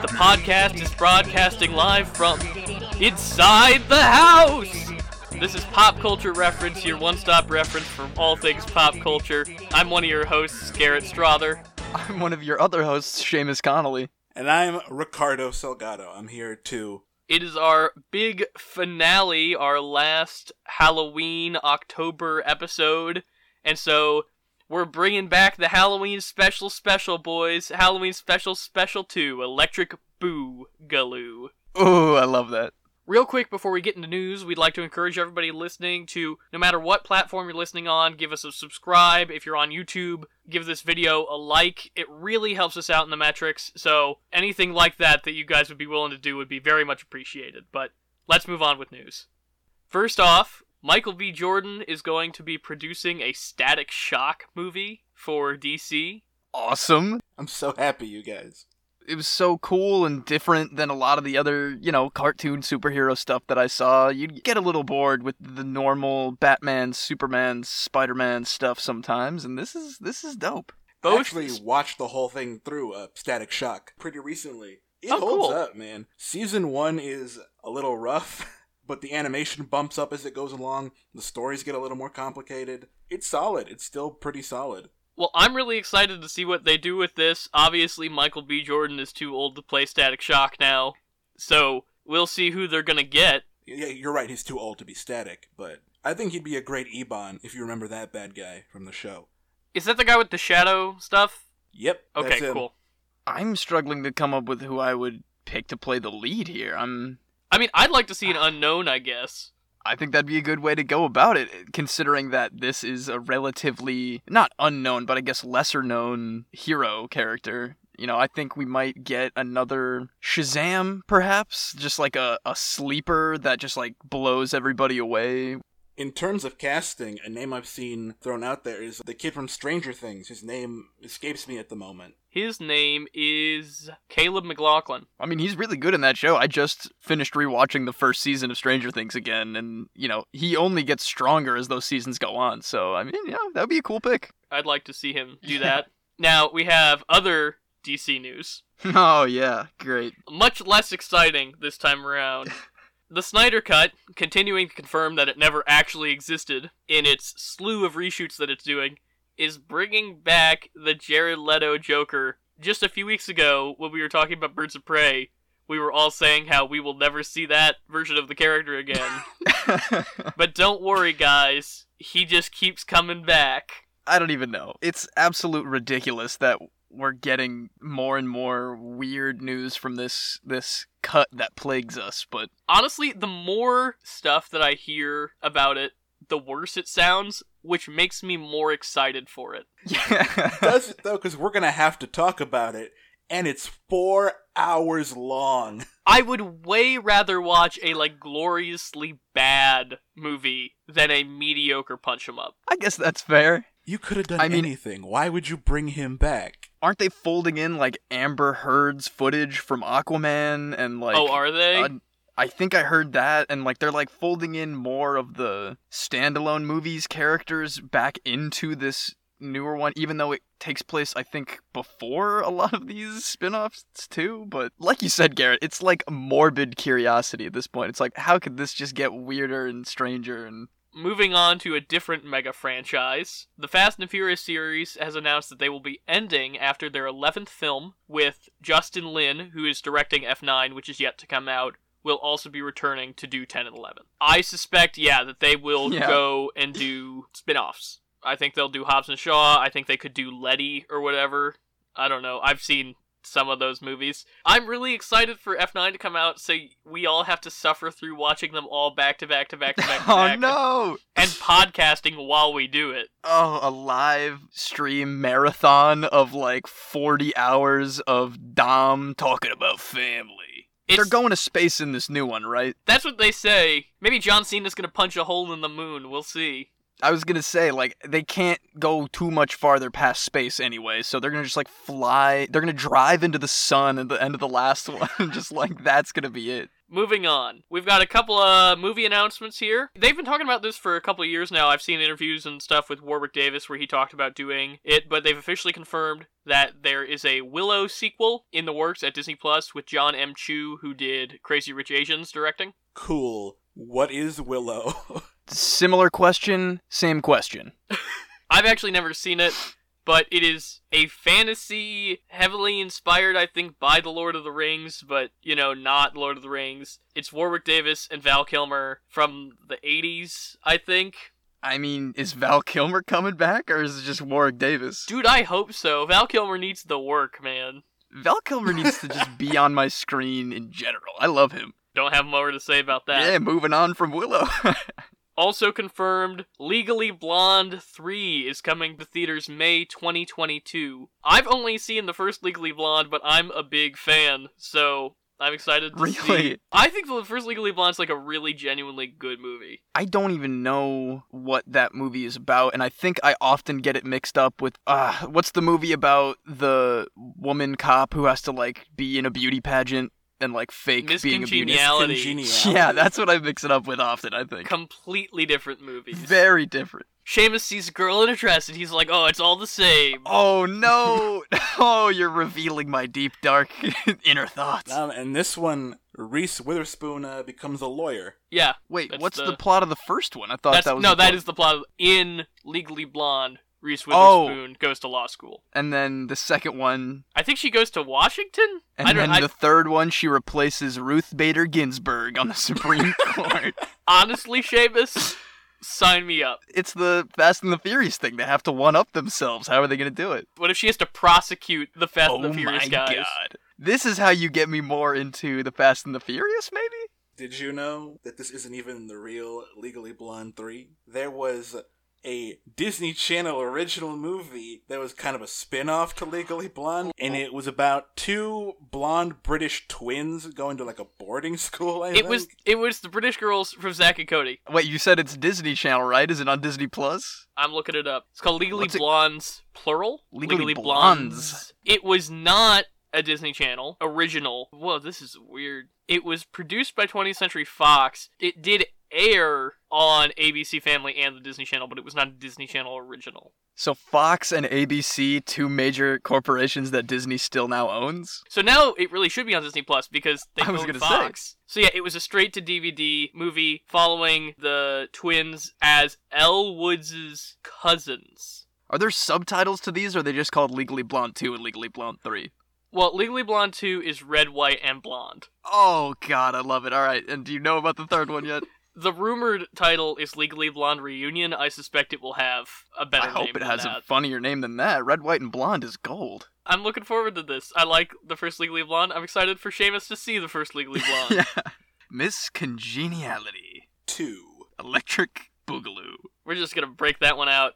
The podcast is broadcasting live from inside the house. This is Pop Culture Reference, your one stop reference for all things pop culture. I'm one of your hosts, Garrett Strother. I'm one of your other hosts, Seamus Connolly. And I'm Ricardo Salgado. I'm here to. It is our big finale, our last Halloween October episode. And so we're bringing back the Halloween special special, boys. Halloween special special 2, Electric Boo Galoo. Ooh, I love that. Real quick before we get into news, we'd like to encourage everybody listening to, no matter what platform you're listening on, give us a subscribe. If you're on YouTube, give this video a like. It really helps us out in the metrics. So anything like that that you guys would be willing to do would be very much appreciated. But let's move on with news. First off, Michael B. Jordan is going to be producing a Static Shock movie for DC. Awesome. I'm so happy, you guys. It was so cool and different than a lot of the other, you know, cartoon superhero stuff that I saw. You'd get a little bored with the normal Batman, Superman, Spider-Man stuff sometimes, and this is this is dope. I actually watched the whole thing through uh, Static Shock pretty recently. It Oh, holds cool. up, man. Season one is a little rough, but the animation bumps up as it goes along. The stories get a little more complicated. It's solid. It's still pretty solid. Well, I'm really excited to see what they do with this. Obviously, Michael B. Jordan is too old to play Static Shock now, so we'll see who they're gonna get. Yeah, you're right. He's too old to be static, but I think he'd be a great Ebon if you remember that bad guy from the show. Is that the guy with the shadow stuff? Yep. Okay, that's him. cool. I'm struggling to come up with who I would pick to play the lead here. I'm I mean, I'd like to see an ah. unknown, I guess. I think that'd be a good way to go about it, considering that this is a relatively not unknown, but I guess lesser known hero character. You know, I think we might get another Shazam, perhaps, just like a, a sleeper that just like blows everybody away. In terms of casting, a name I've seen thrown out there is the kid from Stranger Things. His name escapes me at the moment. His name is Caleb McLaughlin. I mean, he's really good in that show. I just finished rewatching the first season of Stranger Things again, and you know, he only gets stronger as those seasons go on. So, I mean, yeah, that'd be a cool pick. I'd like to see him do that. now, we have other DC news. oh yeah, great. Much less exciting this time around. The Snyder Cut, continuing to confirm that it never actually existed in its slew of reshoots that it's doing, is bringing back the Jared Leto Joker. Just a few weeks ago, when we were talking about Birds of Prey, we were all saying how we will never see that version of the character again. but don't worry, guys, he just keeps coming back. I don't even know. It's absolute ridiculous that we're getting more and more weird news from this this cut that plagues us, but honestly, the more stuff that I hear about it, the worse it sounds, which makes me more excited for it. yeah. Does it though? Because we're gonna have to talk about it, and it's four hours long. I would way rather watch a like gloriously bad movie than a mediocre punch 'em up. I guess that's fair. You could have done I mean- anything. Why would you bring him back? Aren't they folding in like Amber Heard's footage from Aquaman and like oh, are they? uh, I think I heard that, and like they're like folding in more of the standalone movies characters back into this newer one, even though it takes place, I think, before a lot of these spin offs too. But like you said, Garrett, it's like morbid curiosity at this point. It's like, how could this just get weirder and stranger? And Moving on to a different mega franchise, the Fast and Furious series has announced that they will be ending after their 11th film, with Justin Lin, who is directing F9, which is yet to come out, will also be returning to do 10 and 11. I suspect, yeah, that they will Yeah. go and do spin offs. I think they'll do Hobbs and Shaw. I think they could do Letty or whatever. I don't know. I've seen some of those movies. I'm really excited for F9 to come out so we all have to suffer through watching them all back to back to back to back to oh back no! and podcasting while we do it. Oh, a live stream marathon of like 40 hours of Dom talking about family. They're going to space in this new one, right? That's what they say. Maybe John Cena's gonna punch a hole in the moon. We'll see. I was gonna say, like, they can't go too much farther past space anyway, so they're gonna just like fly. They're gonna drive into the sun at the end of the last one, just like that's gonna be it. Moving on. We've got a couple of movie announcements here. They've been talking about this for a couple of years now. I've seen interviews and stuff with Warwick Davis where he talked about doing it, but they've officially confirmed that there is a Willow sequel in the works at Disney Plus with John M. Chu, who did Crazy Rich Asians, directing. Cool. What is Willow? Similar question, same question. I've actually never seen it, but it is a fantasy heavily inspired, I think, by The Lord of the Rings, but, you know, not Lord of the Rings. It's Warwick Davis and Val Kilmer from the 80s, I think. I mean, is Val Kilmer coming back, or is it just Warwick Davis? Dude, I hope so. Val Kilmer needs the work, man. Val Kilmer needs to just be on my screen in general. I love him. Don't have more to say about that. Yeah, moving on from Willow. Also confirmed, Legally Blonde 3 is coming to theaters May 2022. I've only seen the first Legally Blonde, but I'm a big fan, so I'm excited to see. Really? I think the first Legally Blonde's like a really genuinely good movie. I don't even know what that movie is about, and I think I often get it mixed up with uh what's the movie about the woman cop who has to like be in a beauty pageant and like fake being a beauty Miss Congeniality. Yeah, that's what I mix it up with often, I think. Completely different movies. Very different. Seamus sees a girl in a dress and he's like, oh, it's all the same. Oh no! oh, you're revealing my deep, dark inner thoughts. Um, and this one, Reese Witherspoon uh, becomes a lawyer. Yeah. Wait, what's the- the... plot of the first one? I thought That's, that was no, the that plot- is the plot. Of, in Legally Blonde, Reese Oh. Witherspoon goes to law school. And then the second one, I think she goes to Washington. and I don't. then I, the third one, she replaces Ruth Bader Ginsburg on the Supreme Court. honestly, Seamus, sign me up. It's the Fast and the Furious thing. They have to one up themselves. How are they going to do it? What if she has to prosecute the Fast and oh the Furious my guys? god! This is how you get me more into the Fast and the Furious, maybe? Did you know that this isn't even the real Legally Blonde 3? There was a Disney Channel original movie that was kind of a spin off to Legally Blonde, and it was about two blonde British twins going to like a boarding school. I It was it was the British girls from Zack and Cody. Wait, you said it's Disney Channel, right? Is it on Disney Plus? I'm looking it up. It's called Legally What's it- Blondes, plural. Legally Blondes. It was not a Disney Channel original. Whoa, this is weird. It was produced by 20th Century Fox. It did air on ABC Family and the Disney Channel, but it was not a Disney Channel original. So Fox and ABC, two major corporations that Disney still now owns. So now it really should be on Disney Plus because they I was own gonna say. Fox. So yeah, it was a straight to DVD movie following the twins as Elle Woods' cousins. Are there subtitles to these, or are they just called Legally Blonde 2 and Legally Blonde 3? Well, Legally Blonde 2 is red, white, and blonde. Oh god, I love it. Alright, and do you know about the third one yet? The rumored title is Legally Blonde Reunion. I suspect it will have a better I hope name it than has that. a funnier name than that. Red, white, and blonde is gold. I'm looking forward to this. I like the first Legally Blonde. I'm excited for Seamus to see the first Legally Blonde. yeah. Miss Congeniality. two. Electric Boogaloo. We're just gonna break that one out.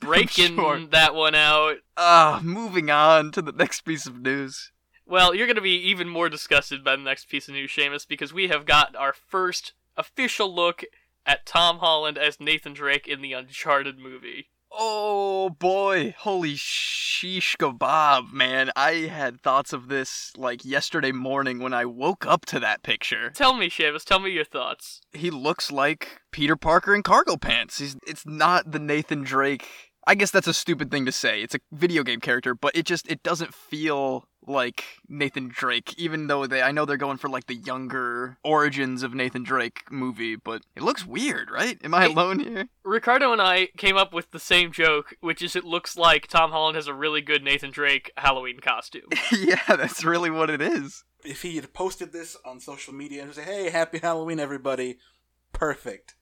Breaking sure. that one out. Ah, moving on to the next piece of news. Well, you're going to be even more disgusted by the next piece of news, Seamus, because we have got our first official look at Tom Holland as Nathan Drake in the Uncharted movie. Oh boy, holy sheesh kebab, man. I had thoughts of this like yesterday morning when I woke up to that picture. Tell me, Seamus, tell me your thoughts. He looks like Peter Parker in cargo pants. He's it's not the Nathan Drake. I guess that's a stupid thing to say. It's a video game character, but it just it doesn't feel like Nathan Drake even though they I know they're going for like the younger origins of Nathan Drake movie, but it looks weird, right? Am I It- alone here? Ricardo and I came up with the same joke, which is it looks like Tom Holland has a really good Nathan Drake Halloween costume. yeah, that's really what it is. If he had posted this on social media and say, "Hey, happy Halloween, everybody," perfect.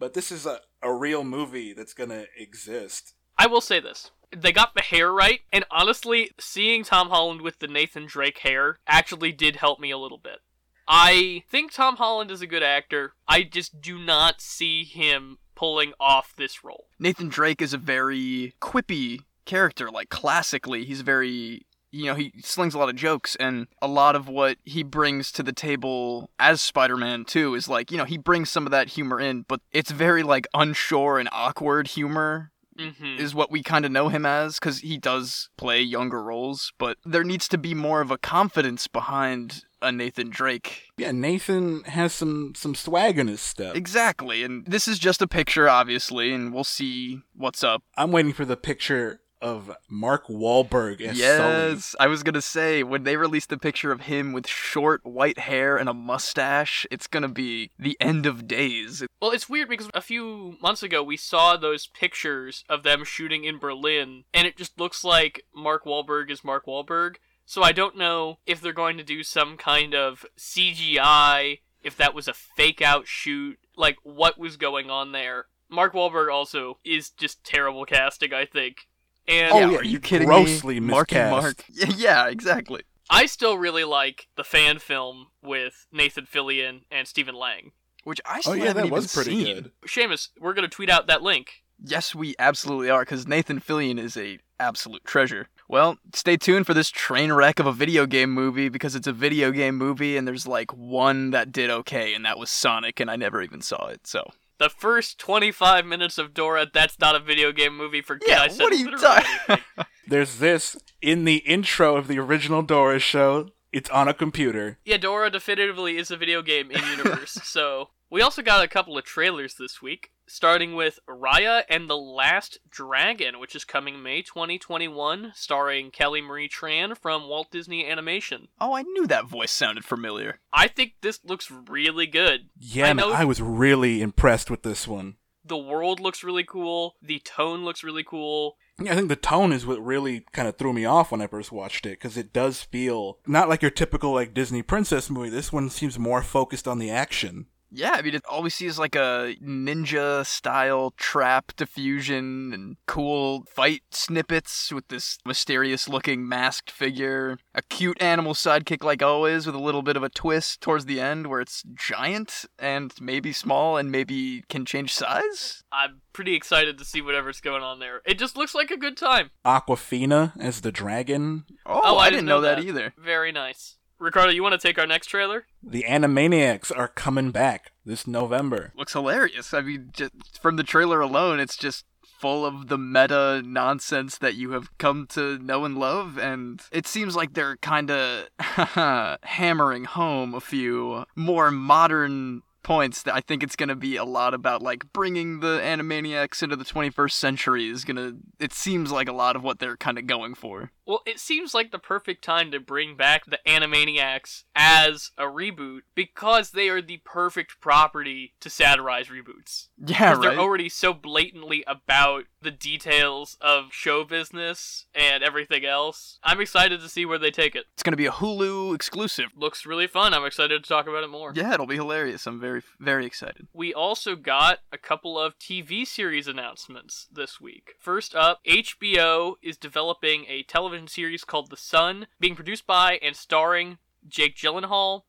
But this is a, a real movie that's gonna exist. I will say this. They got the hair right, and honestly, seeing Tom Holland with the Nathan Drake hair actually did help me a little bit. I think Tom Holland is a good actor. I just do not see him pulling off this role. Nathan Drake is a very quippy character. Like classically, he's very you know, he slings a lot of jokes and a lot of what he brings to the table as Spider-Man too is like, you know, he brings some of that humor in, but it's very like unsure and awkward humor hmm is what we kind of know him as because he does play younger roles, but there needs to be more of a confidence behind a Nathan Drake. Yeah, Nathan has some some swag in his step. Exactly, and this is just a picture, obviously, and we'll see what's up. I'm waiting for the picture of Mark Wahlberg as Sully. yes, I was gonna say when they release the picture of him with short white hair and a mustache, it's gonna be the end of days. Well, it's weird because a few months ago we saw those pictures of them shooting in Berlin, and it just looks like Mark Wahlberg is Mark Wahlberg. So I don't know if they're going to do some kind of CGI, if that was a fake out shoot, like what was going on there. Mark Wahlberg also is just terrible casting, I think. And Oh, yeah, yeah, are you you kidding grossly me? Marky miscast. Mark. Yeah, yeah, exactly. I still really like the fan film with Nathan Fillion and Stephen Lang. Which I Oh still yeah, haven't that even was pretty seen. good. Seamus, we're going to tweet out that link. Yes, we absolutely are, because Nathan Fillion is a absolute treasure. Well, stay tuned for this train wreck of a video game movie because it's a video game movie and there's like one that did okay, and that was Sonic, and I never even saw it. So The first 25 minutes of Dora, that's not a video game movie. Forget yeah, I said what are you talking? anything. There's this in the intro of the original Dora show. It's on a computer. Yeah, Dora definitively is a video game in universe. so we also got a couple of trailers this week, starting with Raya and the Last Dragon, which is coming May 2021, starring Kelly Marie Tran from Walt Disney Animation. oh, I knew that voice sounded familiar. I think this looks really good. Yeah, I man, I was really impressed with this one. The world looks really cool. The tone looks really cool. Yeah, I think the tone is what really kind of threw me off when I first watched it because it does feel not like your typical like Disney princess movie. This one seems more focused on the action. Yeah, I mean, it, all we see is like a ninja style trap diffusion and cool fight snippets with this mysterious looking masked figure. A cute animal sidekick, like always, with a little bit of a twist towards the end where it's giant and maybe small and maybe can change size. I'm pretty excited to see whatever's going on there. It just looks like a good time. Awkwafina as the dragon. Oh, Oh, I, I didn't didn't know know that, that. either. Very nice. Ricardo, you want to take our next trailer? The Animaniacs are coming back this November. Looks hilarious. I mean, just from the trailer alone, it's just full of the meta nonsense that you have come to know and love and it seems like they're kind of hammering home a few more modern points that I think it's going to be a lot about like bringing the Animaniacs into the 21st century is going to it seems like a lot of what they're kind of going for. Well, it seems like the perfect time to bring back the Animaniacs as a reboot because they are the perfect property to satirize reboots. Yeah, Because right. they're already so blatantly about the details of show business and everything else. I'm excited to see where they take it. it's going to be a Hulu exclusive. Looks really fun. I'm excited to talk about it more. Yeah, it'll be hilarious. I'm very very excited. We also got a couple of TV series announcements this week. First up, HBO is developing a television series called The Sun, being produced by and starring Jake Gyllenhaal,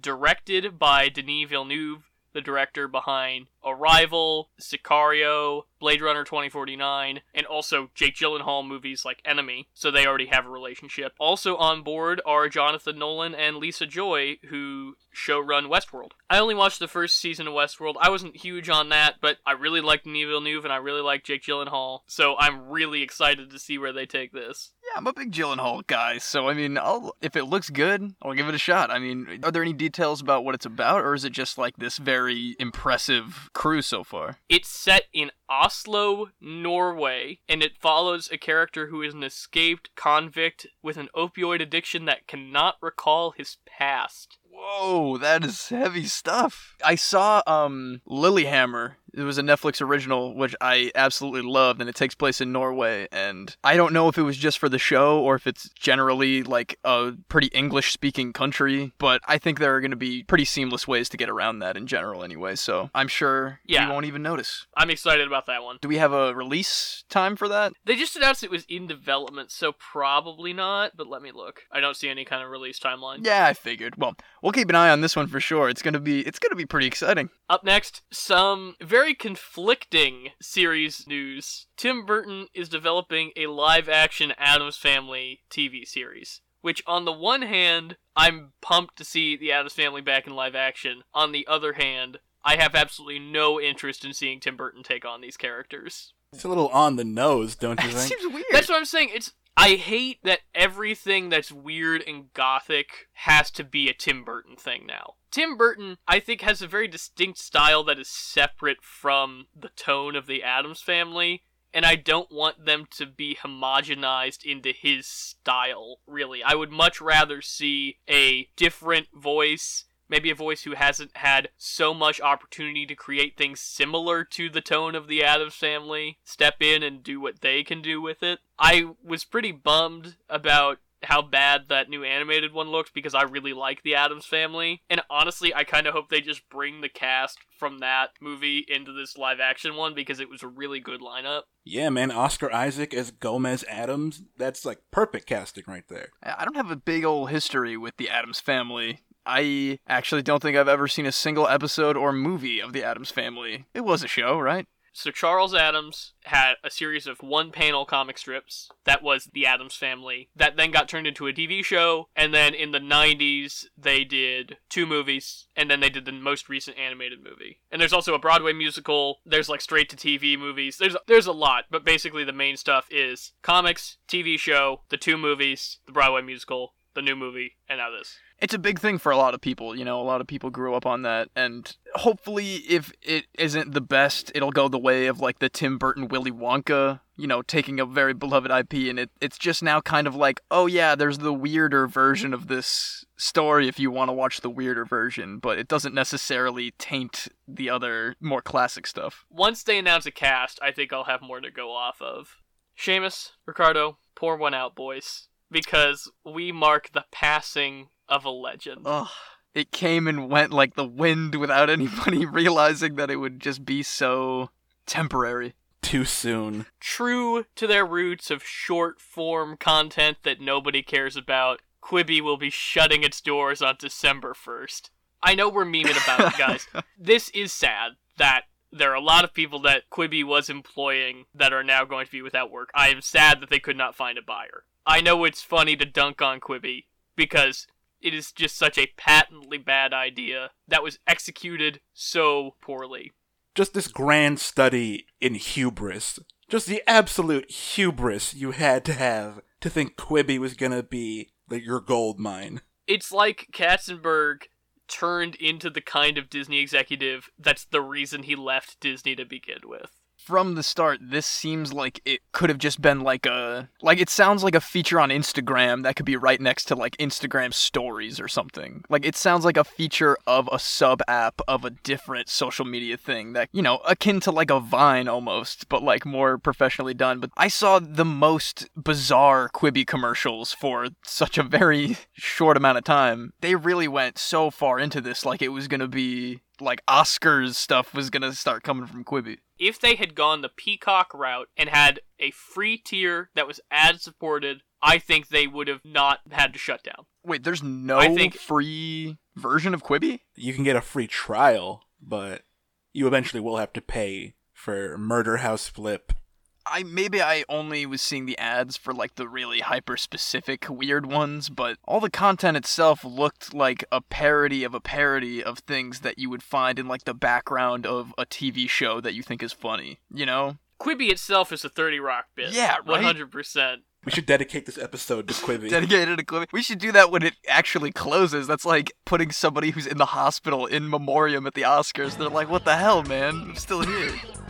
directed by Denis Villeneuve, the director behind Arrival, Sicario, Blade Runner 2049, and also Jake Gyllenhaal movies like Enemy, so they already have a relationship. Also on board are Jonathan Nolan and Lisa Joy, who showrun Westworld. I only watched the first season of Westworld. I wasn't huge on that, but I really liked Denis Villeneuve and I really like Jake Gyllenhaal, so I'm really excited to see where they take this. Yeah, I'm a big Gyllenhaal guy, so I mean, I'll if it looks good, I'll give it a shot. I mean, are there any details about what it's about, or is it just like this very impressive crew so far? It's set in Oslo, Norway, and it follows a character who is an escaped convict with an opioid addiction that cannot recall his past. Whoa, that is heavy stuff. I saw um Lilyhammer. It was a Netflix original which I absolutely loved and it takes place in Norway and I don't know if it was just for the show or if it's generally like a pretty English speaking country, but I think there are going to be pretty seamless ways to get around that in general anyway, so I'm sure Yeah. you won't even notice. I'm excited about that one. Do we have a release time for that? They just announced it was in development, so probably not, but let me look. I don't see any kind of release timeline. Yeah, I figured. Well, we'll keep an eye on this one for sure. It's gonna be it's gonna be pretty exciting. Up next, some very conflicting series news. Tim Burton is developing a live action Addams Family TV series. Which, on the one hand, I'm pumped to see the Addams Family back in live action. On the other hand, I have absolutely no interest in seeing Tim Burton take on these characters. It's a little on the nose, don't you It think? seems weird. That's what I'm saying. It's I hate that everything that's weird and gothic has to be a Tim Burton thing now. Tim Burton, I think, has a very distinct style that is separate from the tone of the Addams family, and I don't want them to be homogenized into his style, really. I would much rather see a different voice maybe a voice who hasn't had so much opportunity to create things similar to the tone of the Addams family step in and do what they can do with it. I was pretty bummed about how bad that new animated one looked because I really like the Addams family. And honestly, I kind of hope they just bring the cast from that movie into this live action one because it was a really good lineup. Yeah, man, Oscar Isaac as Gomez Addams. That's like perfect casting right there. I don't have a big old history with the Addams family. I actually don't think I've ever seen a single episode or movie of the Addams family. It was a show, right? So Charles Addams had a series of one-panel comic strips that was the Addams Family that then got turned into a TV show and then in the 90s they did two movies and then they did the most recent animated movie. And there's also a Broadway musical, there's like straight to TV movies. There's there's a lot, but basically the main stuff is comics, TV show, the two movies, the Broadway musical, the new movie, and now this it's a big thing for a lot of people. You know, a lot of people grew up on that, and hopefully, if it isn't the best, it'll go the way of like the Tim Burton Willy Wonka. You know, taking a very beloved IP, and it, it's just now kind of like, oh yeah, there's the weirder version of this story if you want to watch the weirder version, but it doesn't necessarily taint the other more classic stuff. Once they announce a cast, I think I'll have more to go off of. Seamus, Ricardo, pour one out, boys, because we mark the passing of a legend. Ugh. It came and went like the wind without anybody realizing that it would just be so temporary. Too soon. True to their roots of short form content that nobody cares about, Quibi will be shutting its doors on December 1st. I know we're memeing about it, guys. this is sad that there are a lot of people that Quibi was employing that are now going to be without work. I am sad that they could not find a buyer. I know it's funny to dunk on Quibi because it is just such a patently bad idea that was executed so poorly. Just this grand study in hubris. Just the absolute hubris you had to have to think Quibi was gonna be like your gold mine. It's like Katzenberg turned into the kind of Disney executive that's the reason he left Disney to begin with from the start, this seems like it could have just been like a like it sounds like a feature on Instagram that could be right next to like Instagram stories or something. Like it sounds like a feature of a sub app of a different social media thing that, you know, akin to like a Vine almost, but like more professionally done. But I saw the most bizarre Quibi commercials for such a very short amount of time. They really went so far into this like it was going to be like Oscars stuff was going to start coming from Quibi if they had gone the Peacock route and had a free tier that was ad supported, I think they would have not had to shut down. Wait, there's no I think- free version of Quibi? You can get a free trial, but you eventually will have to pay for Murder House Flip. I maybe I only was seeing the ads for like the really hyper specific weird ones, but all the content itself looked like a parody of a parody of things that you would find in like the background of a TV show that you think is funny, you know? Quibi itself is a 30 Rock bit. Yeah, right? 100%. We should dedicate this episode to Quibi. Dedicated to Quibi. We should do that when it actually closes. That's like putting somebody who's in the hospital in memoriam at the Oscars. They're like, "What the hell, man? I'm still here."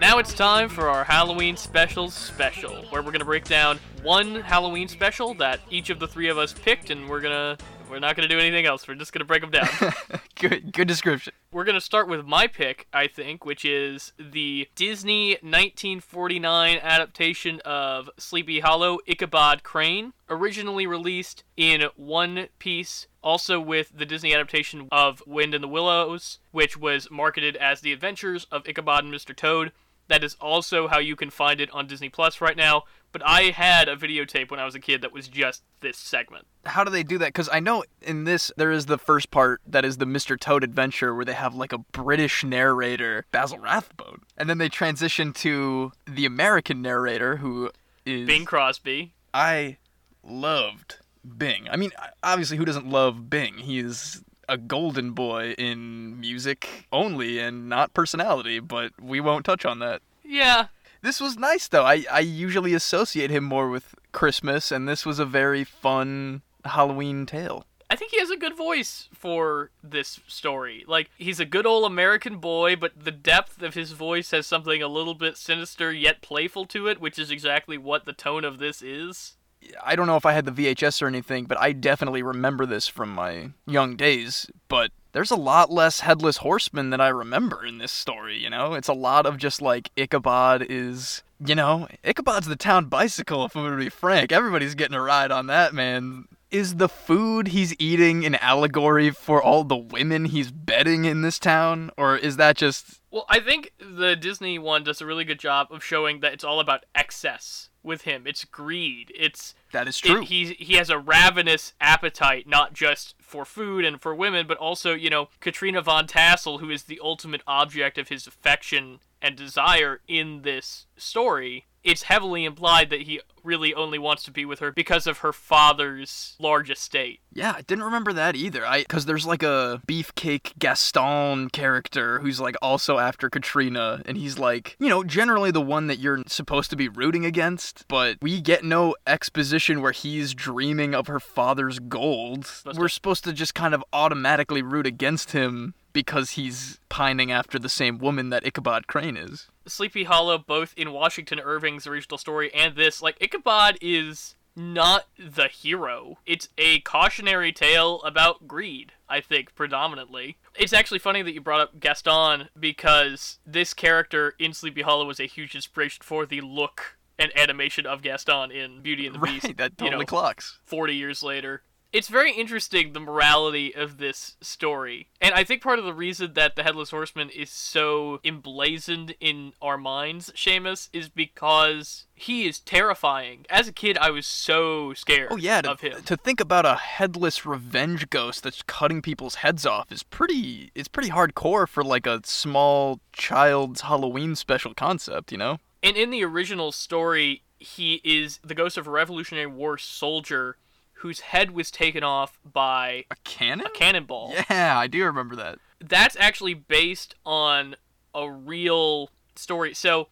Now it's time for our Halloween specials special, where we're gonna break down one Halloween special that each of the three of us picked, and we're gonna we're not gonna do anything else. We're just gonna break them down. good, good description. we're gonna start with my pick, I think, which is the Disney 1949 adaptation of Sleepy Hollow, Ichabod Crane, originally released in one piece. Also, with the Disney adaptation of Wind in the Willows, which was marketed as The Adventures of Ichabod and Mr. Toad, that is also how you can find it on Disney Plus right now. But I had a videotape when I was a kid that was just this segment. How do they do that? Because I know in this there is the first part that is the Mr. Toad adventure where they have like a British narrator, Basil Rathbone, and then they transition to the American narrator who is Bing Crosby. I loved Bing. I mean, obviously, who doesn't love Bing? He is a golden boy in music only and not personality, but we won't touch on that. Yeah, This was nice though. I, I usually associate him more with Christmas, and this was a very fun Halloween tale. I think he has a good voice for this story. Like, he's a good old American boy, but the depth of his voice has something a little bit sinister yet playful to it, which is exactly what the tone of this is. I don't know if I had the VHS or anything, but I definitely remember this from my young days. But there's a lot less headless horseman than I remember in this story, you know? It's a lot of just like Ichabod is, you know, Ichabod's the town bicycle, if I'm gonna be frank. Everybody's getting a ride on that, man. Is the food he's eating an allegory for all the women he's bedding in this town? Or is that just. Well, I think the Disney one does a really good job of showing that it's all about excess with him. It's greed. It's That is it- true. he he has a ravenous appetite, not just for food and for women, but also you know Katrina Van Tassel, who is the ultimate object of his affection and desire in this story. It's heavily implied that he really only wants to be with her because of her father's large estate. Yeah, I didn't remember that either. I because there's like a beefcake Gaston character who's like also after Katrina, and he's like, you know, generally the one that you're supposed to be rooting against, but we get no exposition where he's dreaming of her father's gold. to- We're supposed to just kind of automatically root against him because he's pining after the same woman that Ichabod Crane is. Sleepy Hollow, both in Washington Irving's original story and this, like Ichabod is not the hero. It's a cautionary tale about greed, I think, predominantly. It's actually funny that you brought up Gaston because this character in Sleepy Hollow was a huge inspiration for the look and animation of Gaston in Beauty and the Beast. Right, that you totally know, clocks. 40 years later. It's very interesting the morality of this story. And I think part of the reason that the Headless Horseman is so emblazoned in our minds, Seamus, is because he is terrifying. As a kid, I was so scared Oh yeah, to, of him. to think about a headless revenge ghost that's cutting people's heads off is pretty it's pretty hardcore for like a small child's Halloween special concept, you know? And in the original story, he is the ghost of a Revolutionary War soldier whose head was taken off by A cannon? a cannonball. Yeah, I do remember that. that's actually based on a real story. So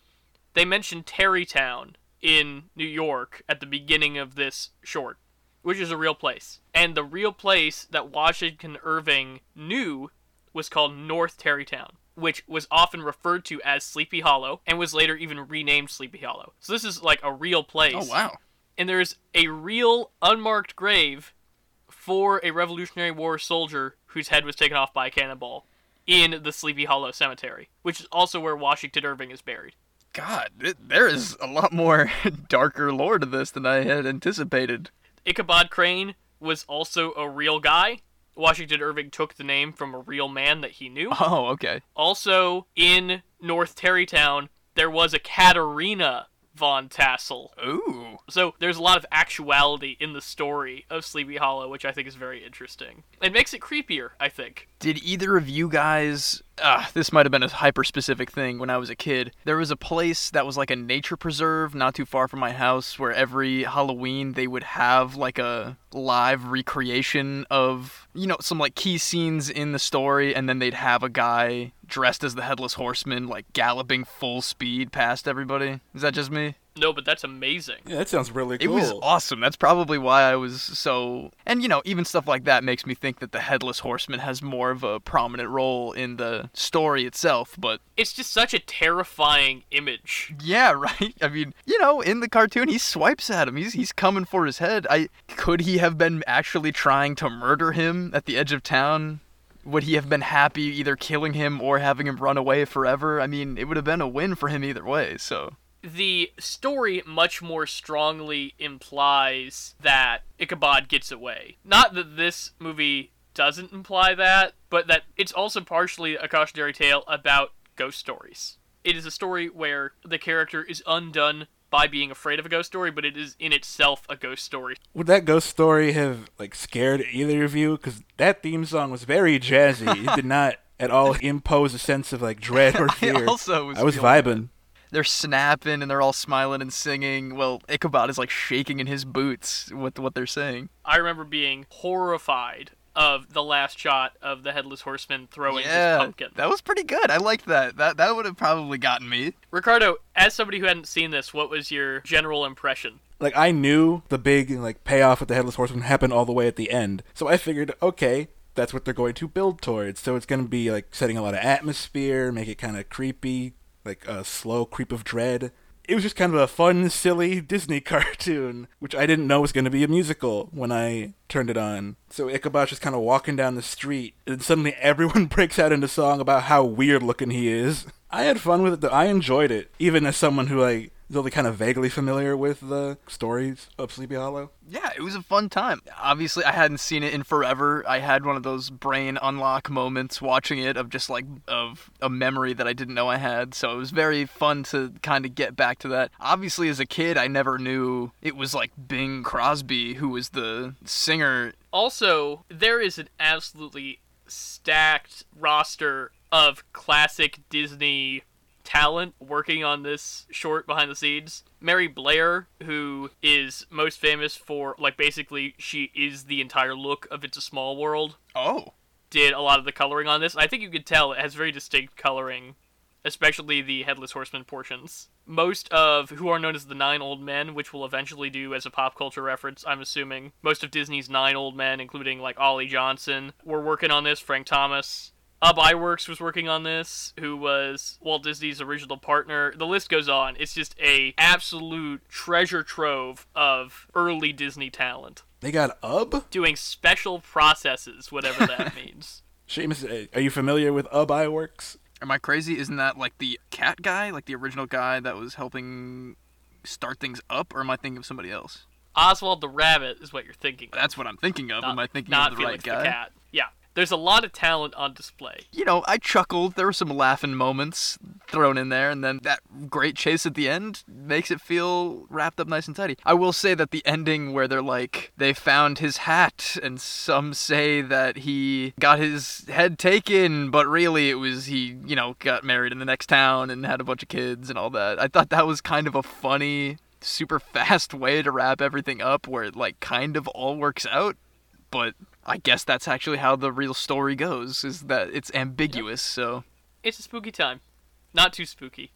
they mentioned Tarrytown in New York at the beginning of this short, which is a real place. And the real place that Washington Irving knew was called North Tarrytown, which was often referred to as Sleepy Hollow and was later even renamed Sleepy Hollow. So this is like a real place Oh wow. And there's a real unmarked grave for a Revolutionary War soldier whose head was taken off by a cannonball in the Sleepy Hollow Cemetery, which is also where Washington Irving is buried. God, it, there is a lot more darker lore to this than I had anticipated. Ichabod Crane was also a real guy. Washington Irving took the name from a real man that he knew. Oh, okay. Also, in North Tarrytown, there was a Katerina Van Tassel. Ooh. So there's a lot of actuality in the story of Sleepy Hollow, which I think is very interesting. It makes it creepier, I think. Did either of you guys? Ah, this might have been a hyper specific thing when I was a kid. There was a place that was like a nature preserve not too far from my house where every Halloween they would have like a live recreation of, you know, some like key scenes in the story, and then they'd have a guy dressed as the Headless Horseman like galloping full speed past everybody. Is that just me? No, but that's amazing. Yeah, that sounds really cool. It was awesome. That's probably why I was so. And you know, even stuff like that makes me think that the Headless Horseman has more of a prominent role in the story itself. But It's just such a terrifying image. yeah, right. I mean, you know, in the cartoon, he swipes at him. He's he's coming for his head. I could he have been actually trying to murder him at the edge of town? Would he have been happy either killing him or having him run away forever? I mean, it would have been a win for him either way. So The story much more strongly implies that Ichabod gets away. Not that this movie doesn't imply that, but that it's also partially a cautionary tale about ghost stories. It is a story where the character is undone by being afraid of a ghost story, but it is in itself a ghost story. Would that ghost story have like scared either of you? Because that theme song was very jazzy. it did not at all impose a sense of like dread or fear. I fear. also was I was feeling vibing. They're snapping and they're all smiling and singing. Well, Ichabod is like shaking in his boots with what they're saying. I remember being horrified of the last shot of the headless horseman throwing his yeah, pumpkin. that was pretty good. I liked that. That that would have probably gotten me. Ricardo, as somebody who hadn't seen this, what was your general impression? Like I knew the big like payoff with the headless horseman happened all the way at the end, so I figured, okay, that's what they're going to build towards. So it's going to be like setting a lot of atmosphere, make it kind of creepy, like a slow creep of dread. It was just kind of a fun, silly Disney cartoon, which I didn't know was going to be a musical when I turned it on. So Ichabod's just kind of walking down the street, and suddenly everyone breaks out into song about how weird looking he is. I had fun with it. Though. I enjoyed it, even as someone who like is only kind of vaguely familiar with the stories of Sleepy Hollow. Yeah, it was a fun time. Obviously, I hadn't seen it in forever. I had one of those brain unlock moments watching it of just like of a memory that I didn't know I had. So it was very fun to kind of get back to that. Obviously, as a kid, I never knew it was like Bing Crosby who was the singer. Also, there is an absolutely stacked roster of classic Disney talent working on this short behind the scenes. Mary Blair, who is most famous for, like, basically, she is the entire look of It's a Small World, Oh, did a lot of the coloring on this. I think you could tell it has very distinct coloring, especially the Headless Horseman portions. Most of who are known as the Nine Old Men, which we'll eventually do as a pop culture reference, I'm assuming. Most of Disney's Nine Old Men, including like Ollie Johnston, were working on this. Frank Thomas. Ub Iwerks was working on this, who was Walt Disney's original partner. The list goes on. It's just a absolute treasure trove of early Disney talent. They got Ub. Doing special processes, whatever that means. Seamus, uh, are you familiar with Ub Iwerks? am I crazy? Isn't that like the cat guy, like the original guy that was helping start things up, or am I thinking of somebody else? Oswald the Rabbit is what you're thinking. of. That's what I'm thinking of. not, am I thinking not of the Felix right guy? the Cat. Yeah. There's a lot of talent on display. you know, I chuckled. There were some laughing moments thrown in there, and then that great chase at the end makes it feel wrapped up nice and tidy. I will say that the ending where they're like, they found his hat, and some say that he got his head taken, but really it was he, you know, got married in the next town and had a bunch of kids and all that. I thought that was kind of a funny, super fast way to wrap everything up where it, like, kind of all works out, but. I guess that's actually how the real story goes, is that it's ambiguous, so. It's a spooky time. Not too spooky.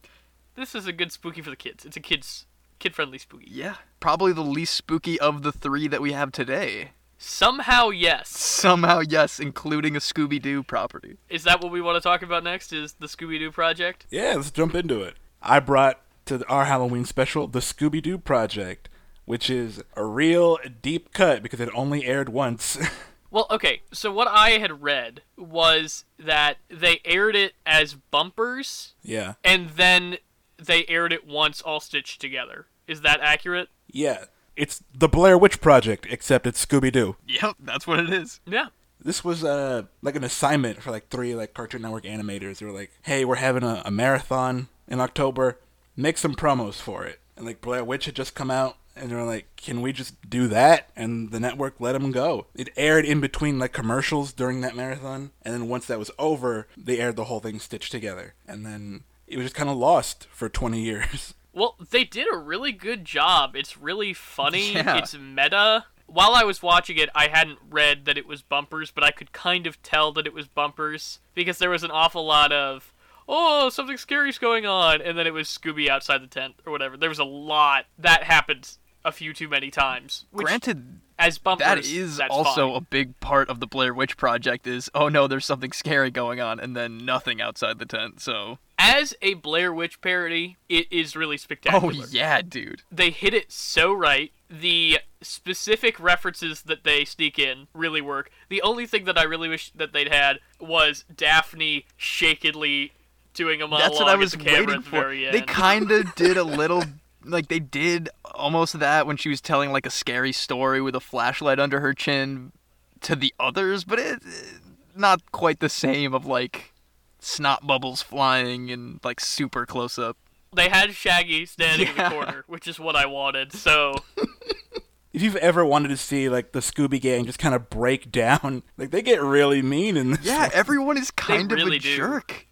This is a good spooky for the kids. It's a kids kid friendly spooky. Yeah. Probably the least spooky of the three that we have today. Somehow, yes. Somehow, yes, including a Scooby Doo property. Is that what we want to talk about next? Is the Scooby Doo project? Yeah, let's jump into it. I brought to our Halloween special the Scooby Doo Project, which is a real deep cut because it only aired once. Well, okay. So what I had read was that they aired it as bumpers, yeah. and then they aired it once all stitched together. Is that accurate? Yeah. It's the Blair Witch Project, except it's Scooby Doo. Yep, that's what it is. Yeah. This was uh like an assignment for like three like Cartoon Network animators. They were like, "Hey, we're having a, a marathon in October. Make some promos for it." And like Blair Witch had just come out, and they were like, "Can we just do that?" And the network let them go. It aired in between like commercials during that marathon, and then once that was over, they aired the whole thing stitched together. And then it was just kind of lost for 20 years. Well, they did a really good job. It's really funny. Yeah. It's meta. While I was watching it, I hadn't read that it was bumpers, but I could kind of tell that it was bumpers because there was an awful lot of, oh, something scary's going on, and then it was Scooby outside the tent or whatever. There was a lot that happened a few too many times. Which, Granted, as bumpers, that is also fine. a big part of the Blair Witch Project is, oh no, there's something scary going on, and then nothing outside the tent, so. as a Blair Witch parody. It is really spectacular. Oh, yeah, dude. they hit it so right. The specific references that they sneak in really work. The only thing that I really wish that they'd had was Daphne shakily doing a monologue That's what I was at the camera waiting the for. end. They kind of did a little, like they did almost that when she was telling like a scary story with a flashlight under her chin to the others, but it not quite the same of like snot bubbles flying and like super close up. They had Shaggy standing in the corner, which is what I wanted. So If you've ever wanted to see like the Scooby Gang just kind of break down, like they get really mean in this. Yeah, one. everyone is kind of really a do. jerk.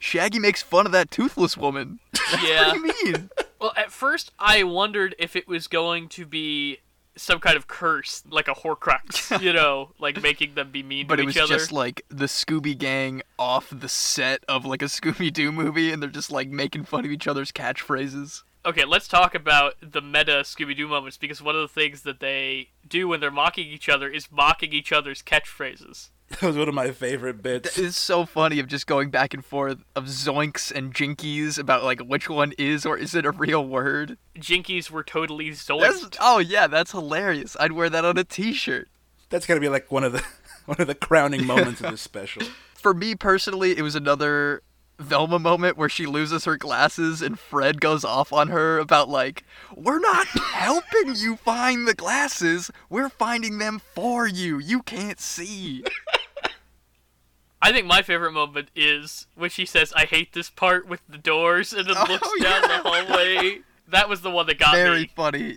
Shaggy makes fun of that toothless woman. yeah. What do you mean? Well, at first I wondered if it was going to be some kind of curse, like a Horcrux, you know, like making them be mean But to it was each other. just like the Scooby Gang off the set of like a Scooby Doo movie, and they're just like making fun of each other's catchphrases. Okay, let's talk about the meta Scooby Doo moments because one of the things that they do when they're mocking each other is mocking each other's catchphrases. That was one of my favorite bits. It's so funny of just going back and forth of zoinks and jinkies about like which one is or isn't a real word. Jinkies were totally That's, zoinked. oh yeah, that's hilarious. I'd wear that on a t-shirt. That's gotta be like one of the one of the crowning moments of this special. For me personally, it was another Velma moment where she loses her glasses and Fred goes off on her about like, "We're not helping you find the glasses. We're finding them for you. You can't see." I think my favorite moment is when she says, "I hate this part with the doors," and then Oh, looks down yeah. the hallway. That was the one that got Very me. Very funny.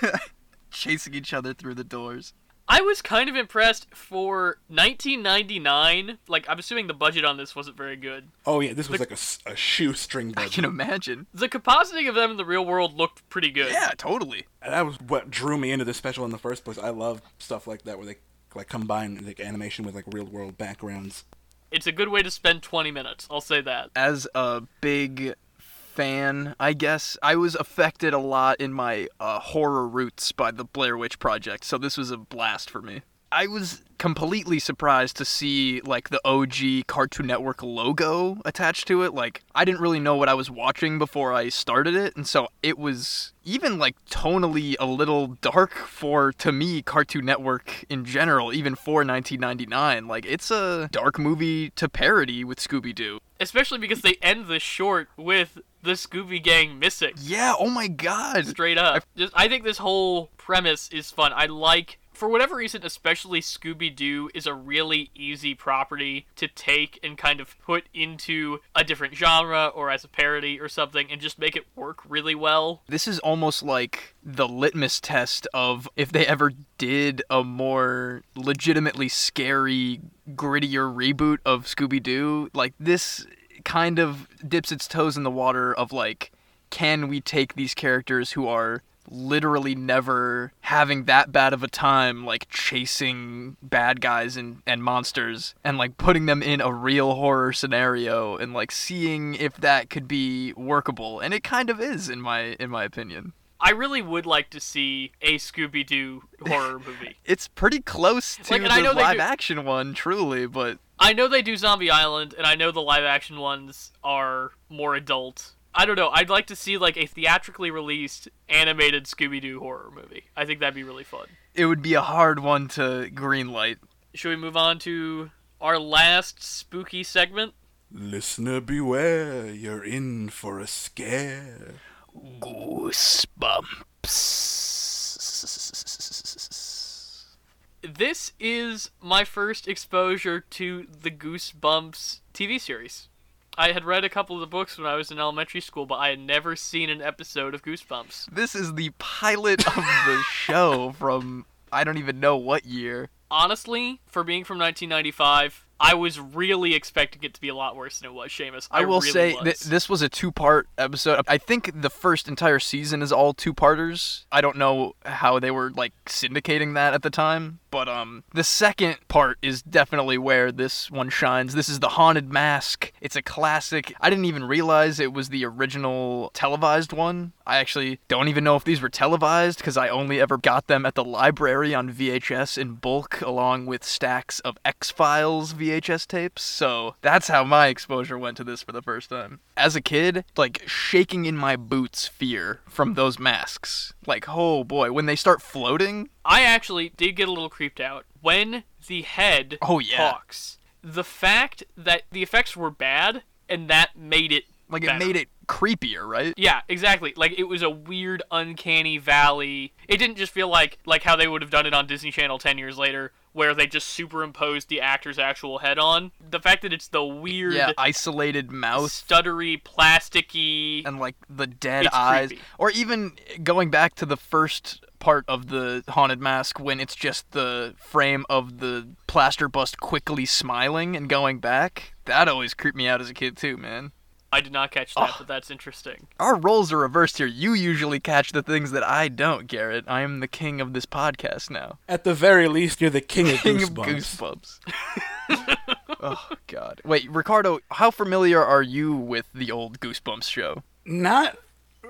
Chasing each other through the doors. I was kind of impressed for 1999. Like, I'm assuming the budget on this wasn't very good. Oh yeah, this was like a, a shoestring budget. I can imagine. The compositing of them in the real world looked pretty good. Yeah, totally. And that was what drew me into this special in the first place. I love stuff like that where they like combine like animation with like real world backgrounds. It's a good way to spend 20 minutes. I'll say that. As a big fan, I guess I was affected a lot in my uh, horror roots by the Blair Witch Project, so this was a blast for me. I was completely surprised to see like the OG Cartoon Network logo attached to it. Like I didn't really know what I was watching before I started it, and so it was even like tonally a little dark for to me Cartoon Network in general, even for 1999. Like it's a dark movie to parody with Scooby Doo. Especially because they end the short with the Scooby Gang missing. Yeah, oh my god. Straight up. Just, I think this whole premise is fun. I like, for whatever reason, especially Scooby Doo is a really easy property to take and kind of put into a different genre or as a parody or something and just make it work really well. This is almost like the litmus test of if they ever did a more legitimately scary, grittier reboot of Scooby Doo. Like, this kind of dips its toes in the water of, like, can we take these characters who are literally never having that bad of a time like chasing bad guys and, and monsters and like putting them in a real horror scenario and like seeing if that could be workable and it kind of is in my in my opinion I really would like to see a Scooby Doo horror movie. it's pretty close to Like, the I know they live action one truly but I know they do Zombie Island, and I know the live action ones are more adult. I don't know. I'd like to see like a theatrically released animated Scooby Doo horror movie. I think that'd be really fun. it would be a hard one to greenlight Should we move on to our last spooky segment? Listener beware, you're in for a scare. goosebumps This is my first exposure to the Goosebumps TV series. I had read a couple of the books when I was in elementary school, but I had never seen an episode of Goosebumps. this is the pilot of the show from i don't even know what year Honestly, for being from 1995, I was really expecting it to be a lot worse than it was, Seamus. I, will really say was. th- this was a two-part episode. I think the first entire season is all two-parters. I don't know how they were like syndicating that at the time, but um the second part is definitely where this one shines. This is The Haunted Mask. It's a classic. I didn't even realize it was the original televised one. I actually don't even know if these were televised because I only ever got them at the library on VHS in bulk along with stacks of X-Files VHS tapes. So that's how my exposure went to this for the first time. As a kid, like shaking in my boots fear from those masks. Like, oh boy, when they start floating, I actually did get a little creeped out when the head Oh, yeah. talks. The fact that the effects were bad and that made it like it better. made it creepier, right? Yeah, exactly. Like it was a weird uncanny valley. It didn't just feel like like how they would have done it on Disney Channel 10 years later where they just superimposed the actor's actual head on. The fact that it's the weird Yeah, isolated mouth stuttery plasticky and like the dead eyes creepy. or even going back to the first part of the haunted mask when it's just the frame of the plaster bust quickly smiling and going back that always creeped me out as a kid too man I I did not catch that, Oh. but that's interesting. Our roles are reversed here. You usually catch the things that I don't, Garrett. I am the king of this podcast now. At the very least, you're the king of King of goosebumps. Goosebumps. oh God! Wait, Ricardo, how familiar are you with the old Goosebumps show? Not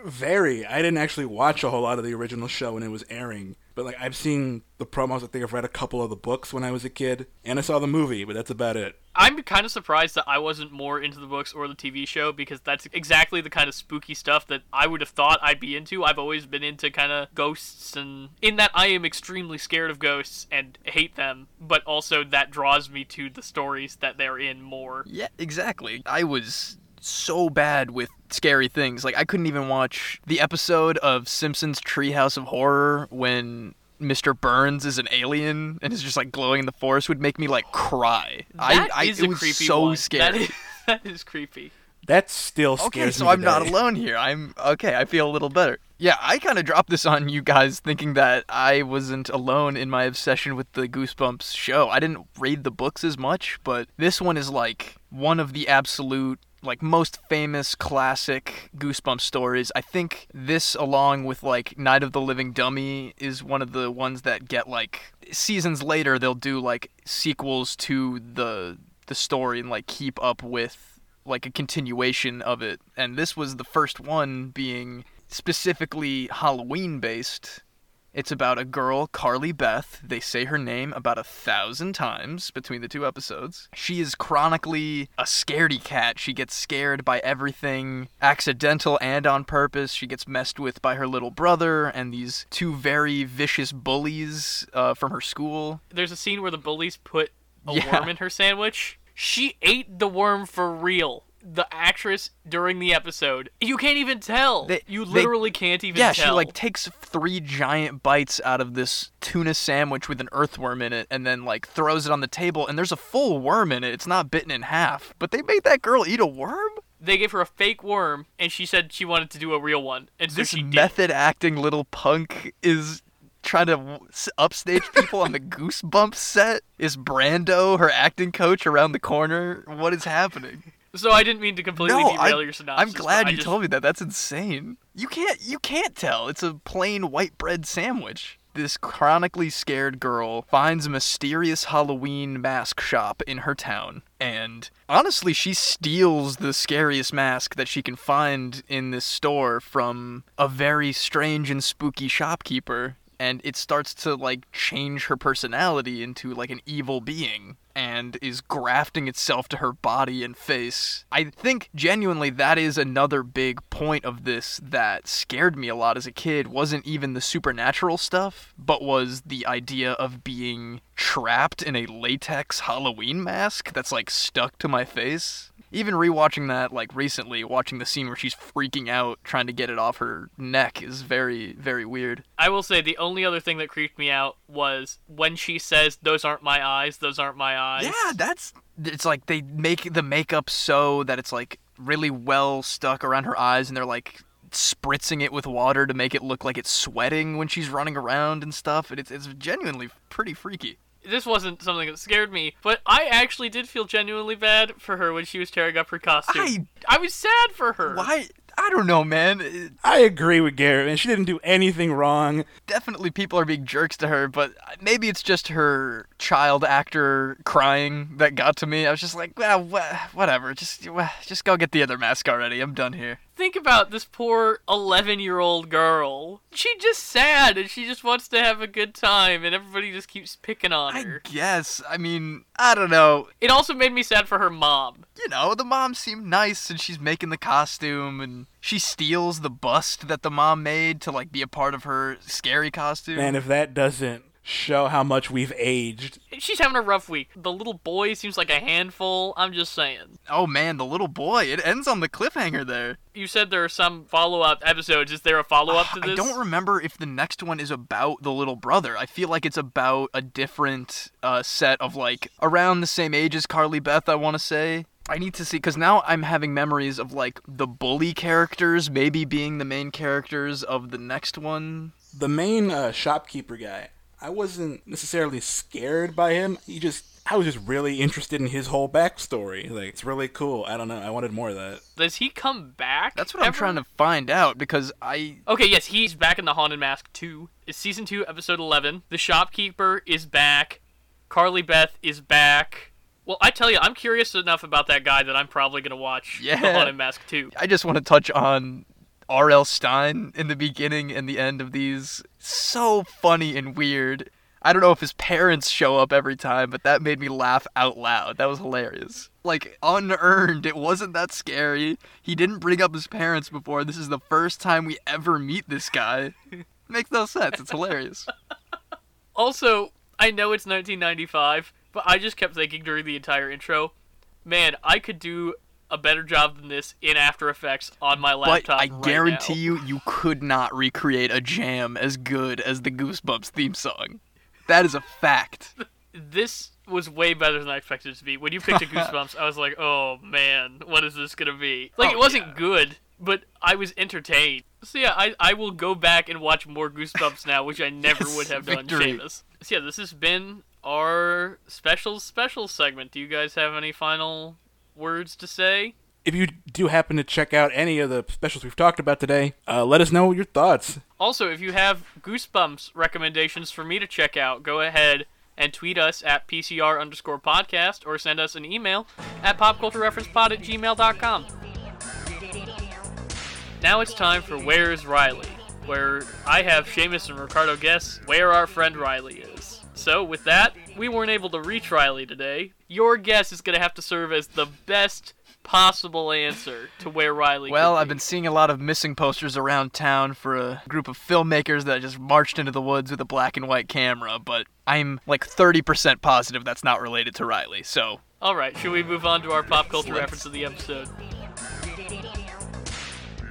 very. I didn't actually watch a whole lot of the original show when it was airing, but like I've seen the promos. I think I've read a couple of the books when I was a kid, and I saw the movie, but that's about it. I'm kind of surprised that I wasn't more into the books or the TV show because that's exactly the kind of spooky stuff that I would have thought I'd be into. I've always been into kind of ghosts and in that I am extremely scared of ghosts and hate them, but also that draws me to the stories that they're in more. Yeah, exactly. I was so bad with scary things. Like I couldn't even watch the episode of Simpsons Treehouse of Horror when Mr. Burns is an alien and is just like glowing in the forest would make me like cry. That I, I is it a was creepy so one. scary. That is, that is creepy. That still scary. Okay, so me. I'm not alone here. I'm okay. I feel a little better. Yeah, I kind of dropped this on you guys thinking that I wasn't alone in my obsession with the Goosebumps show. I didn't read the books as much, but this one is like one of the absolute like most famous classic Goosebumps stories. I think this along with like Night of the Living Dummy is one of the ones that get like seasons later they'll do like sequels to the the story and like keep up with like a continuation of it. And this was the first one being specifically Halloween based. It's about a girl, Carly Beth. They say her name about a thousand times between the two episodes. She is chronically a scaredy cat. She gets scared by everything, accidental and on purpose. She gets messed with by her little brother and these two very vicious bullies uh, from her school. There's a scene where the bullies put a Yeah. worm in her sandwich. She ate the worm for real. The actress during the episode, you can't even tell. They- you they- literally can't even yeah, tell. she like takes three giant bites out of this tuna sandwich with an earthworm in it and then like throws it on the table and there's a full worm in it. It's not bitten in half. But they made that girl eat a worm? they gave her a fake worm, and she said she wanted to do a real one, and so This she did. method acting little punk is trying to upstage people on the Goosebumps set. Is Brando her acting coach around the corner? What is happening? So I didn't mean to completely no, derail I, your synopsis. I'm glad you just- told me that. That's insane. You can't you can't tell. It's a plain white bread sandwich. This chronically scared girl finds a mysterious Halloween mask shop in her town. And honestly, she steals the scariest mask that she can find in this store from a very strange and spooky shopkeeper. And it starts to like change her personality into like an evil being and is grafting itself to her body and face. I think genuinely that is another big point of this that scared me a lot as a kid wasn't even the supernatural stuff, but was the idea of being trapped in a latex Halloween mask that's like stuck to my face. Even rewatching that like recently, watching the scene where she's freaking out trying to get it off her neck is very very weird. I will say the only other thing that creeped me out was when she says, "Those aren't my eyes. Those aren't my eyes." Yeah, that's it's like they make the makeup so that it's like really well stuck around her eyes and they're like spritzing it with water to make it look like it's sweating when she's running around and stuff and it's it's genuinely pretty freaky. This wasn't something that scared me, but I actually did feel genuinely bad for her when she was tearing up her costume. I I was sad for her. why I don't know, man. I agree with Garrett, man. She didn't do anything wrong. definitely people are being jerks to her, but maybe it's just her child actor crying that got to me. I was just like, well, wha- whatever. Just wha- just go get the other mask already. I'm done here. Think about this poor 11 year old girl. She's just sad and she just wants to have a good time, and everybody just keeps picking on her. I her. guess. I mean, I don't know. It also made me sad for her mom. you know, the mom seemed nice and she's making the costume and she steals the bust that the mom made to like be a part of her scary costume. Man, if that doesn't show how much we've aged. She's having a rough week. The little boy seems like a handful. I'm just saying. oh man, the little boy, it ends on the cliffhanger there. You said there are some follow up episodes. Is there a follow up to this? I don't remember if the next one is about the little brother. I feel like it's about a different uh, set of like around the same age as Carly Beth, I want to say. I need to see because now I'm having memories of like the bully characters maybe being the main characters of the next one. The main uh, shopkeeper guy, I wasn't necessarily scared by him. He just I was just really interested in his whole backstory. Like, it's really cool. I don't know. I wanted more of that. Does he come back? That's what I'm trying to find out because I Okay, yes, he's back in the Haunted Mask 2. It's season 2, episode 11. The shopkeeper is back. Carly Beth is back. Well, I tell you, I'm curious enough about that guy that I'm probably going to watch Yeah. the Haunted Mask 2. I just want to touch on R.L. Stine in the beginning and the end of these. So funny and weird. I don't know if his parents show up every time, but that made me laugh out loud. That was hilarious. Like, unearned. It wasn't that scary. He didn't bring up his parents before. This is the first time we ever meet this guy. Makes no sense. It's hilarious. Also, I know it's 1995, but I just kept thinking during the entire intro, man, I could do a better job than this in After Effects on my laptop. But. I right guarantee now. you, you could not recreate a jam as good as the Goosebumps theme song. That is a fact. this was way better than I expected it to be. When you picked a Goosebumps, I was like, oh man, what is this gonna be? Like, oh, it Oh, wasn't yeah. good, but I was entertained. So yeah, I, I will go back and watch more Goosebumps now, which I never Yes, would have done, victory. Seamus. So yeah, this has been our special special segment. Do you guys have any final words to say? If you do happen to check out any of the specials we've talked about today, uh, let us know your thoughts. Also, if you have Goosebumps recommendations for me to check out, go ahead and tweet us at PCR underscore podcast or send us an email at popculturereferencepod at gmail.com. Now it's time for Where's Riley, where I have Seamus and Ricardo guess where our friend Riley is. So, with that, we weren't able to reach Riley today. Your guess is going to have to serve as the best possible answer to where Riley Well, could I've been seeing a lot of missing posters around town for a group of filmmakers that just marched into the woods with a black and white camera, but I'm like 30% positive that's not related to Riley, so. Alright, should we move on to our pop culture Let's. reference of the episode?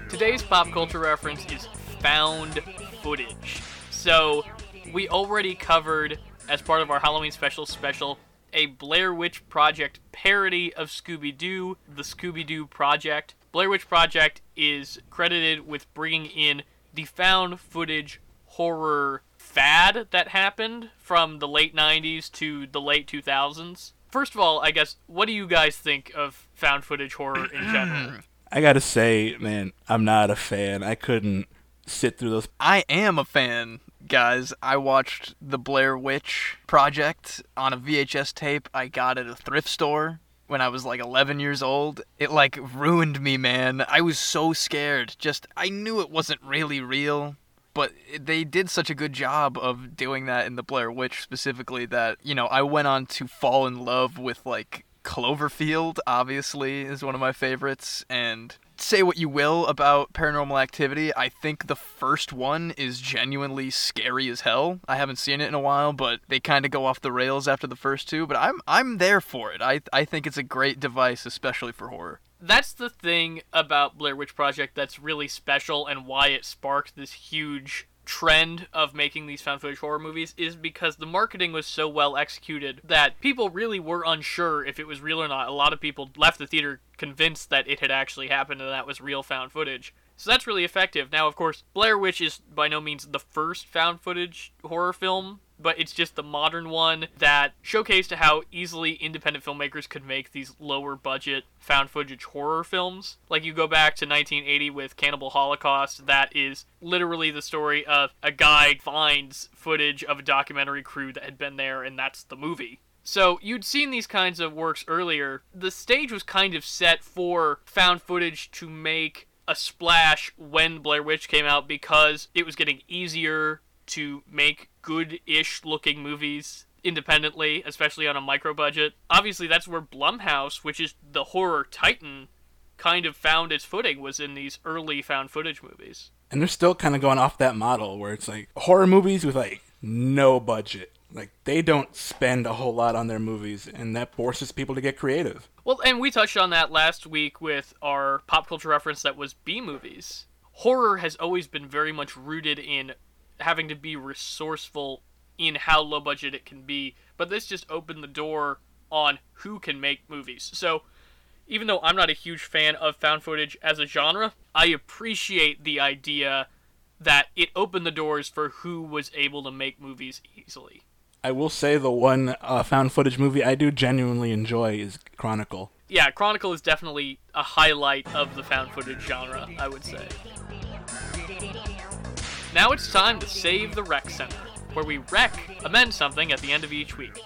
Today's pop culture reference is found footage. So, we already covered, as part of our Halloween special special, a Blair Witch Project parody of Scooby Doo, the Scooby Doo Project. Blair Witch Project is credited with bringing in the found footage horror fad that happened from the late 90s to the late 2000s. First of all, I guess, what do you guys think of found footage horror in general? I gotta say, man, I'm not a fan. I couldn't sit through those. I am a fan, guys. I watched the Blair Witch Project on a VHS tape I got at a thrift store when I was like 11 years old. It like ruined me, man. I was so scared. Just I knew it wasn't really real, but they did such a good job of doing that in the Blair Witch specifically that, you know, I went on to fall in love with like Cloverfield, obviously, is one of my favorites. And say what you will about paranormal activity, I think the first one is genuinely scary as hell. I haven't seen it in a while, but they kind of go off the rails after the first two. But I'm I'm there for it. I I think it's a great device, especially for horror. That's the thing about Blair Witch Project that's really special and why it sparked this huge trend of making these found footage horror movies is because the marketing was so well executed that people really were unsure if it was real or not. A lot of people left the theater convinced that it had actually happened and that was real found footage. So that's really effective. Now, of course, Blair Witch is by no means the first found footage horror film, but it's just the modern one that showcased how easily independent filmmakers could make these lower budget found footage horror films. Like you go back to 1980 with Cannibal Holocaust, that is literally the story of a guy finds footage of a documentary crew that had been there, and that's the movie. So you'd seen these kinds of works earlier. The stage was kind of set for found footage to make a splash when Blair Witch came out because it was getting easier to make good-ish looking movies independently, especially on a micro budget. Obviously, that's where Blumhouse, which is the horror titan, kind of found its footing was in these early found footage movies. And they're still kind of going off that model where it's like horror movies with like no budget. Like they don't spend a whole lot on their movies, and that forces people to get creative. Well, and we touched on that last week with our pop culture reference that was B movies. Horror has always been very much rooted in having to be resourceful in how low budget it can be, but this just opened the door on who can make movies. So, even though I'm not a huge fan of found footage as a genre, I appreciate the idea that it opened the doors for who was able to make movies easily. I will say the one uh, found footage movie I do genuinely enjoy is Chronicle. Yeah, Chronicle is definitely a highlight of the found footage genre, I would say. Now it's time to save the rec center, where we wreck amend something at the end of each week.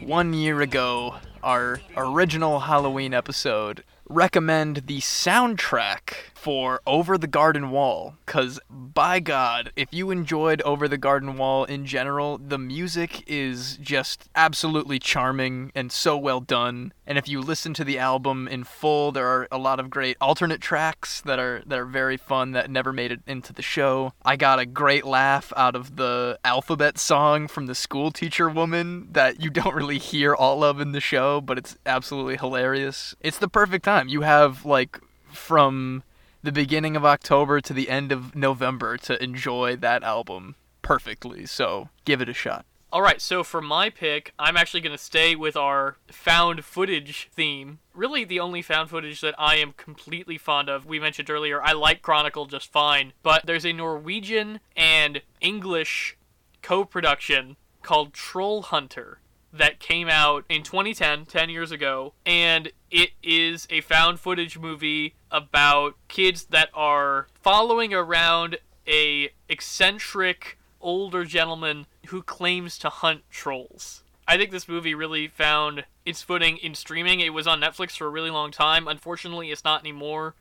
One year ago, our original Halloween episode recommend the soundtrack for Over the Garden Wall cuz by god if you enjoyed Over the Garden Wall in general the music is just absolutely charming and so well done. And if you listen to the album in full there are a lot of great alternate tracks that are that are very fun that never made it into the show. I got a great laugh out of the alphabet song from the school teacher woman that you don't really hear all of in the show but it's absolutely hilarious. It's the perfect time. You have like from the beginning of October to the end of November to enjoy that album perfectly. So give it a shot. All right, so for my pick, I'm actually going to stay with our found footage theme. Really, the only found footage that I am completely fond of. We mentioned earlier, I like Chronicle just fine, but there's a Norwegian and English co production called Troll Hunter that came out in 2010, 10 years ago, and it is a found footage movie about kids that are following around a eccentric older gentleman who claims to hunt trolls. I think this movie really found its footing in streaming. It was on Netflix for a really long time. Unfortunately, it's not anymore.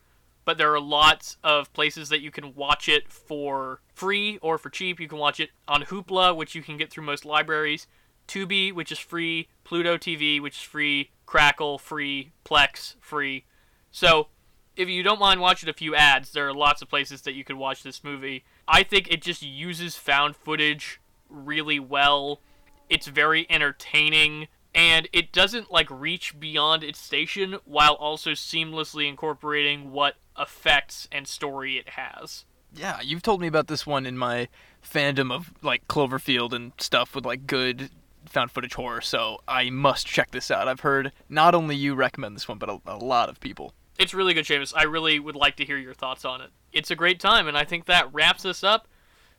But there are lots of places that you can watch it for free or for cheap. You can watch it on Hoopla, which you can get through most libraries. Tubi, which is free, Pluto TV, which is free, Crackle, free, Plex, free. So, if you don't mind watching a few ads, there are lots of places that you can watch this movie. I think it just uses found footage really well. It's very entertaining and it doesn't like reach beyond its station while also seamlessly incorporating what effects and story it has. Yeah, you've told me about this one in my fandom of like Cloverfield and stuff with like good found footage horror, so I must check this out. I've heard not only you recommend this one, but a, a lot of people. It's really good, Seamus. I really would like to hear your thoughts on it. It's a great time, and I think that wraps us up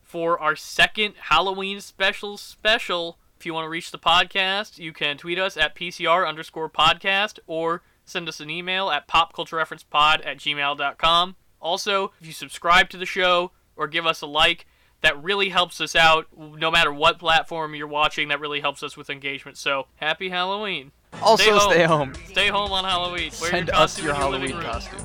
for our second Halloween special special. If you want to reach the podcast, you can tweet us at PCR underscore podcast or send us an email at popculturereferencepod at gmail.com. Also, if you subscribe to the show or give us a like, that really helps us out no matter what platform you're watching. That really helps us with engagement. So, happy Halloween. Also, Stay home. stay home. Stay home on Halloween. Wear Send your us your Halloween costumes.